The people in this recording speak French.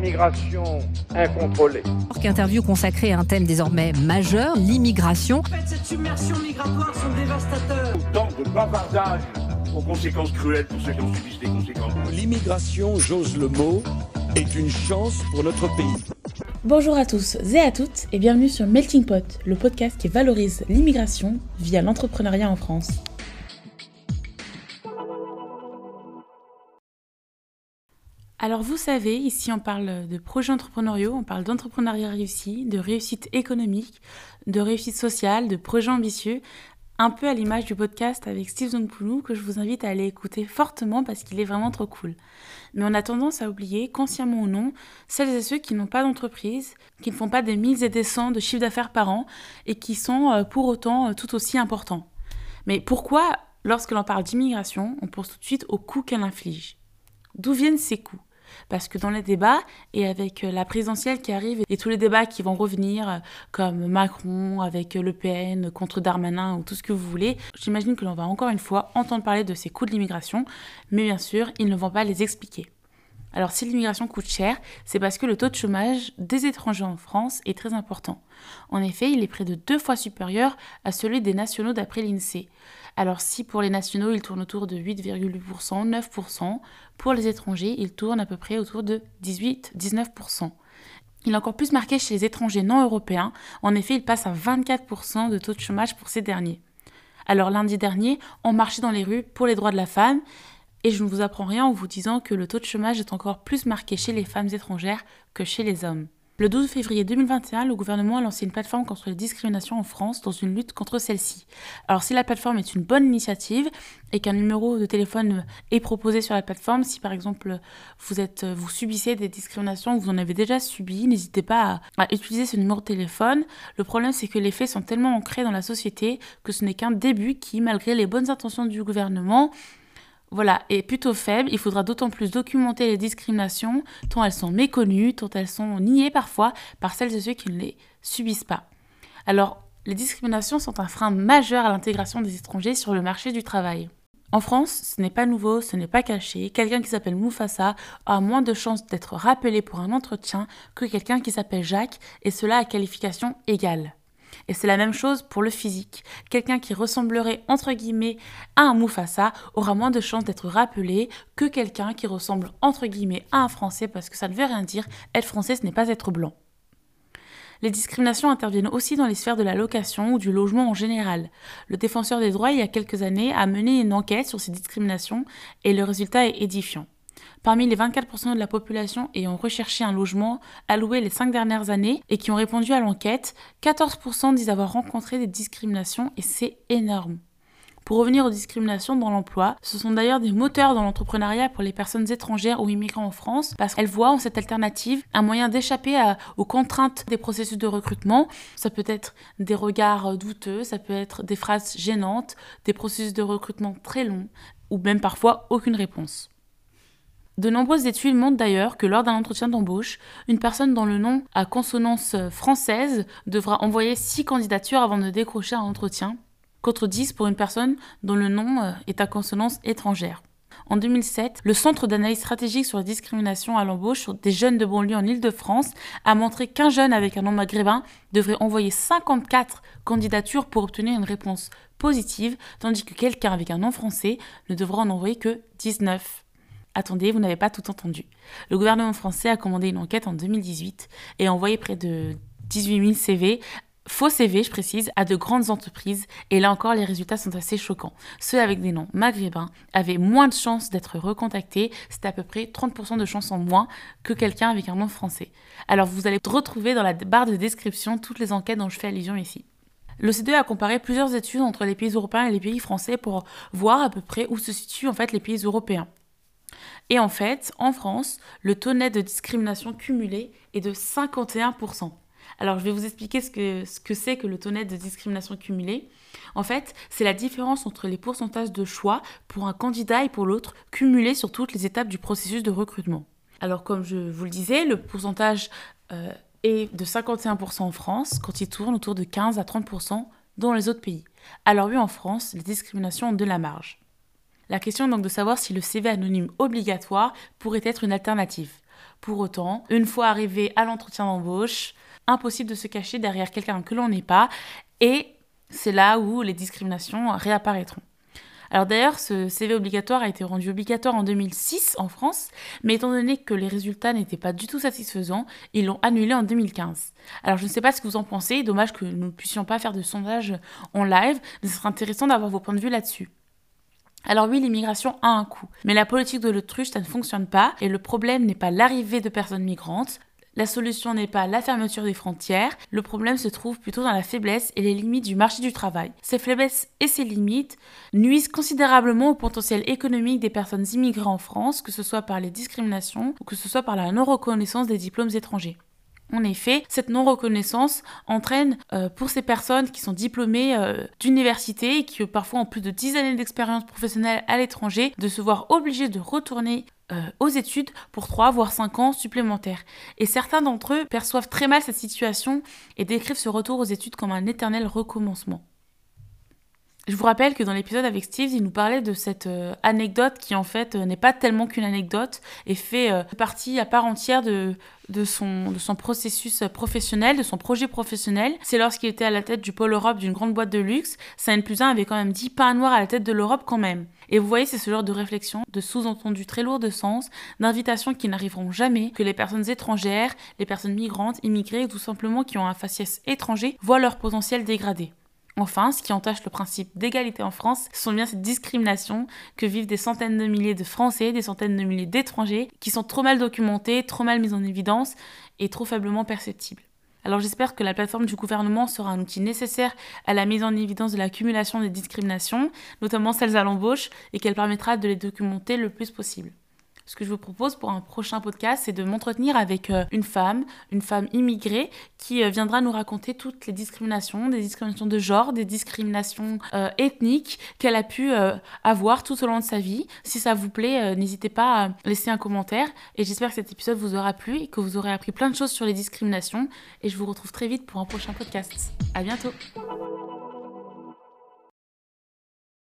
immigration incontrôlée. Interview consacrée à un thème désormais majeur, l'immigration. En fait, cette submersion migratoire sont dévastateurs. Autant de bavardage aux conséquences cruelles pour ceux qui en subissent les conséquences. L'immigration, j'ose le mot, est une chance pour notre pays. Bonjour à tous et à toutes et bienvenue sur Melting Pot, le podcast qui valorise l'immigration via l'entrepreneuriat en France. Alors vous savez, ici on parle de projets entrepreneuriaux, on parle d'entrepreneuriat réussi, de réussite économique, de réussite sociale, de projets ambitieux, un peu à l'image du podcast avec Steve Zongpoulou que je vous invite à aller écouter fortement parce qu'il est vraiment trop cool. Mais on a tendance à oublier, consciemment ou non, celles et ceux qui n'ont pas d'entreprise, qui ne font pas des milles et des cents de chiffre d'affaires par an et qui sont euh, pour autant euh, tout aussi importants. Mais pourquoi, lorsque l'on parle d'immigration, on pense tout de suite aux coûts qu'elle inflige? D'où viennent ces coûts? Parce que dans les débats, et avec euh, la présidentielle qui arrive, et tous les débats qui vont revenir, euh, comme Macron avec euh, Le Pen contre Darmanin ou tout ce que vous voulez, j'imagine que l'on va encore une fois entendre parler de ces coûts de l'immigration, mais bien sûr, ils ne vont pas les expliquer. Alors si l'immigration coûte cher, c'est parce que le taux de chômage des étrangers en France est très important. En effet, il est près de deux fois supérieur à celui des nationaux d'après l'INSEE. Alors si pour les nationaux, il tourne autour de 8,8%, 9%, pour les étrangers, il tourne à peu près autour de 18-19%. Il est encore plus marqué chez les étrangers non européens. En effet, il passe à 24% de taux de chômage pour ces derniers. Alors lundi dernier, on marchait dans les rues pour les droits de la femme et je ne vous apprends rien en vous disant que le taux de chômage est encore plus marqué chez les femmes étrangères que chez les hommes. Le 12 février 2021, le gouvernement a lancé une plateforme contre les discriminations en France dans une lutte contre celle-ci. Alors si la plateforme est une bonne initiative et qu'un numéro de téléphone est proposé sur la plateforme, si par exemple vous subissez des discriminations ou vous en avez déjà subi, n'hésitez pas à, utiliser ce numéro de téléphone. Le problème c'est que les faits sont tellement ancrés dans la société que ce n'est qu'un début qui, malgré les bonnes intentions du gouvernement, voilà, est plutôt faible. Il faudra d'autant plus documenter les discriminations, tant elles sont méconnues, tant elles sont niées parfois par celles et ceux qui ne les subissent pas. Alors, les discriminations sont un frein majeur à l'intégration des étrangers sur le marché du travail. En France, ce n'est pas nouveau, ce n'est pas caché. Quelqu'un qui s'appelle Mufasa a moins de chances d'être rappelé pour un entretien que quelqu'un qui s'appelle Jacques, et cela à qualification égale. Et c'est la même chose pour le physique. Quelqu'un qui ressemblerait entre guillemets à un Mufasa aura moins de chances d'être rappelé que quelqu'un qui ressemble entre guillemets à un Français parce que ça ne veut rien dire. Être français, ce n'est pas être blanc. Les discriminations interviennent aussi dans les sphères de la location ou du logement en général. Le défenseur des droits, il y a quelques années, a mené une enquête sur ces discriminations et le résultat est édifiant. Parmi les 24% de la population ayant recherché un logement alloué les 5 dernières années et qui ont répondu à l'enquête, 14% disent avoir rencontré des discriminations et c'est énorme. Pour revenir aux discriminations dans l'emploi, ce sont d'ailleurs des moteurs dans l'entrepreneuriat pour les personnes étrangères ou immigrants en France, parce qu'elles voient en cette alternative un moyen d'échapper aux contraintes des processus de recrutement. Ça peut être des regards douteux, ça peut être des phrases gênantes, des processus de recrutement très longs, ou même parfois aucune réponse. De nombreuses études montrent d'ailleurs que lors d'un entretien d'embauche, une personne dont le nom à consonance française devra envoyer 6 candidatures avant de décrocher un entretien, contre 10 pour une personne dont le nom euh, est à consonance étrangère. En 2007, le Centre d'analyse stratégique sur la discrimination à l'embauche des jeunes de banlieue en Ile-de-France a montré qu'un jeune avec un nom maghrébin devrait envoyer 54 candidatures pour obtenir une réponse positive, tandis que quelqu'un avec un nom français ne devra en envoyer que 19. Attendez, vous n'avez pas tout entendu. Le gouvernement français a commandé une enquête en 2018 et a envoyé près de 18 000 CV, faux CV, je précise, à de grandes entreprises. Et là encore, les résultats sont assez choquants. Ceux avec des noms maghrébins avaient moins de chances d'être recontactés. C'était à peu près 30% de chances en moins que quelqu'un avec un nom français. Alors vous allez retrouver dans la barre de description toutes les enquêtes dont je fais allusion ici. L'OCDE a comparé plusieurs études entre les pays européens et les pays français pour voir à peu près où se situent en fait les pays européens. Et en fait, en France, le taux net de discrimination cumulé est de 51%. Alors, je vais vous expliquer ce que c'est que, le taux net de discrimination cumulé. En fait, c'est la différence entre les pourcentages de choix pour un candidat et pour l'autre, cumulés sur toutes les étapes du processus de recrutement. Alors, comme je vous le disais, le pourcentage euh, est de 51% en France, quand il tourne autour de 15 à 30% dans les autres pays. Alors oui, en France, les discriminations ont de la marge. La question est donc de savoir si le CV anonyme obligatoire pourrait être une alternative. Pour autant, une fois arrivé à l'entretien d'embauche, impossible de se cacher derrière quelqu'un que l'on n'est pas, et c'est là où les discriminations réapparaîtront. Alors d'ailleurs, ce CV obligatoire a été rendu obligatoire en 2006 en France, mais étant donné que les résultats n'étaient pas du tout satisfaisants, ils l'ont annulé en 2015. Alors je ne sais pas ce que vous en pensez, dommage que nous ne puissions pas faire de sondage en live, mais ce serait intéressant d'avoir vos points de vue là-dessus. Alors oui, l'immigration a un coût, mais la politique de l'autruche, ça ne fonctionne pas, et le problème n'est pas l'arrivée de personnes migrantes, la solution n'est pas la fermeture des frontières, le problème se trouve plutôt dans la faiblesse et les limites du marché du travail. Ces faiblesses et ces limites nuisent considérablement au potentiel économique des personnes immigrées en France, que ce soit par les discriminations ou que ce soit par la non-reconnaissance des diplômes étrangers. En effet, cette non-reconnaissance entraîne euh, pour ces personnes qui sont diplômées euh, d'université et qui parfois ont plus de 10 années d'expérience professionnelle à l'étranger de se voir obligées de retourner euh, aux études pour 3 voire 5 ans supplémentaires. Et certains d'entre eux perçoivent très mal cette situation et décrivent ce retour aux études comme un éternel recommencement. Je vous rappelle que dans l'épisode avec Steve, il nous parlait de cette euh, anecdote qui en fait euh, n'est pas tellement qu'une anecdote et fait euh, partie à part entière de, de, son, de son processus professionnel, de son projet professionnel. C'est lorsqu'il était à la tête du pôle Europe d'une grande boîte de luxe, ça N plus 1 avait quand même dit pain noir à la tête de l'Europe quand même. Et vous voyez, c'est ce genre de réflexion, de sous-entendu très lourd de sens, d'invitations qui n'arriveront jamais, que les personnes étrangères, les personnes migrantes, immigrées ou tout simplement qui ont un faciès étranger voient leur potentiel dégradé. Enfin, ce qui entache le principe d'égalité en France, ce sont bien ces discriminations que vivent des centaines de milliers de Français, des centaines de milliers d'étrangers, qui sont trop mal documentés, trop mal mis en évidence et trop faiblement perceptibles. Alors j'espère que la plateforme du gouvernement sera un outil nécessaire à la mise en évidence de l'accumulation des discriminations, notamment celles à l'embauche, et qu'elle permettra de les documenter le plus possible. Ce que je vous propose pour un prochain podcast, c'est de m'entretenir avec euh, une femme, une femme immigrée, qui euh, viendra nous raconter toutes les discriminations, des discriminations de genre, des discriminations euh, ethniques qu'elle a pu avoir tout au long de sa vie. Si ça vous plaît, n'hésitez pas à laisser un commentaire. Et j'espère que cet épisode vous aura plu et que vous aurez appris plein de choses sur les discriminations. Et je vous retrouve très vite pour un prochain podcast. À bientôt!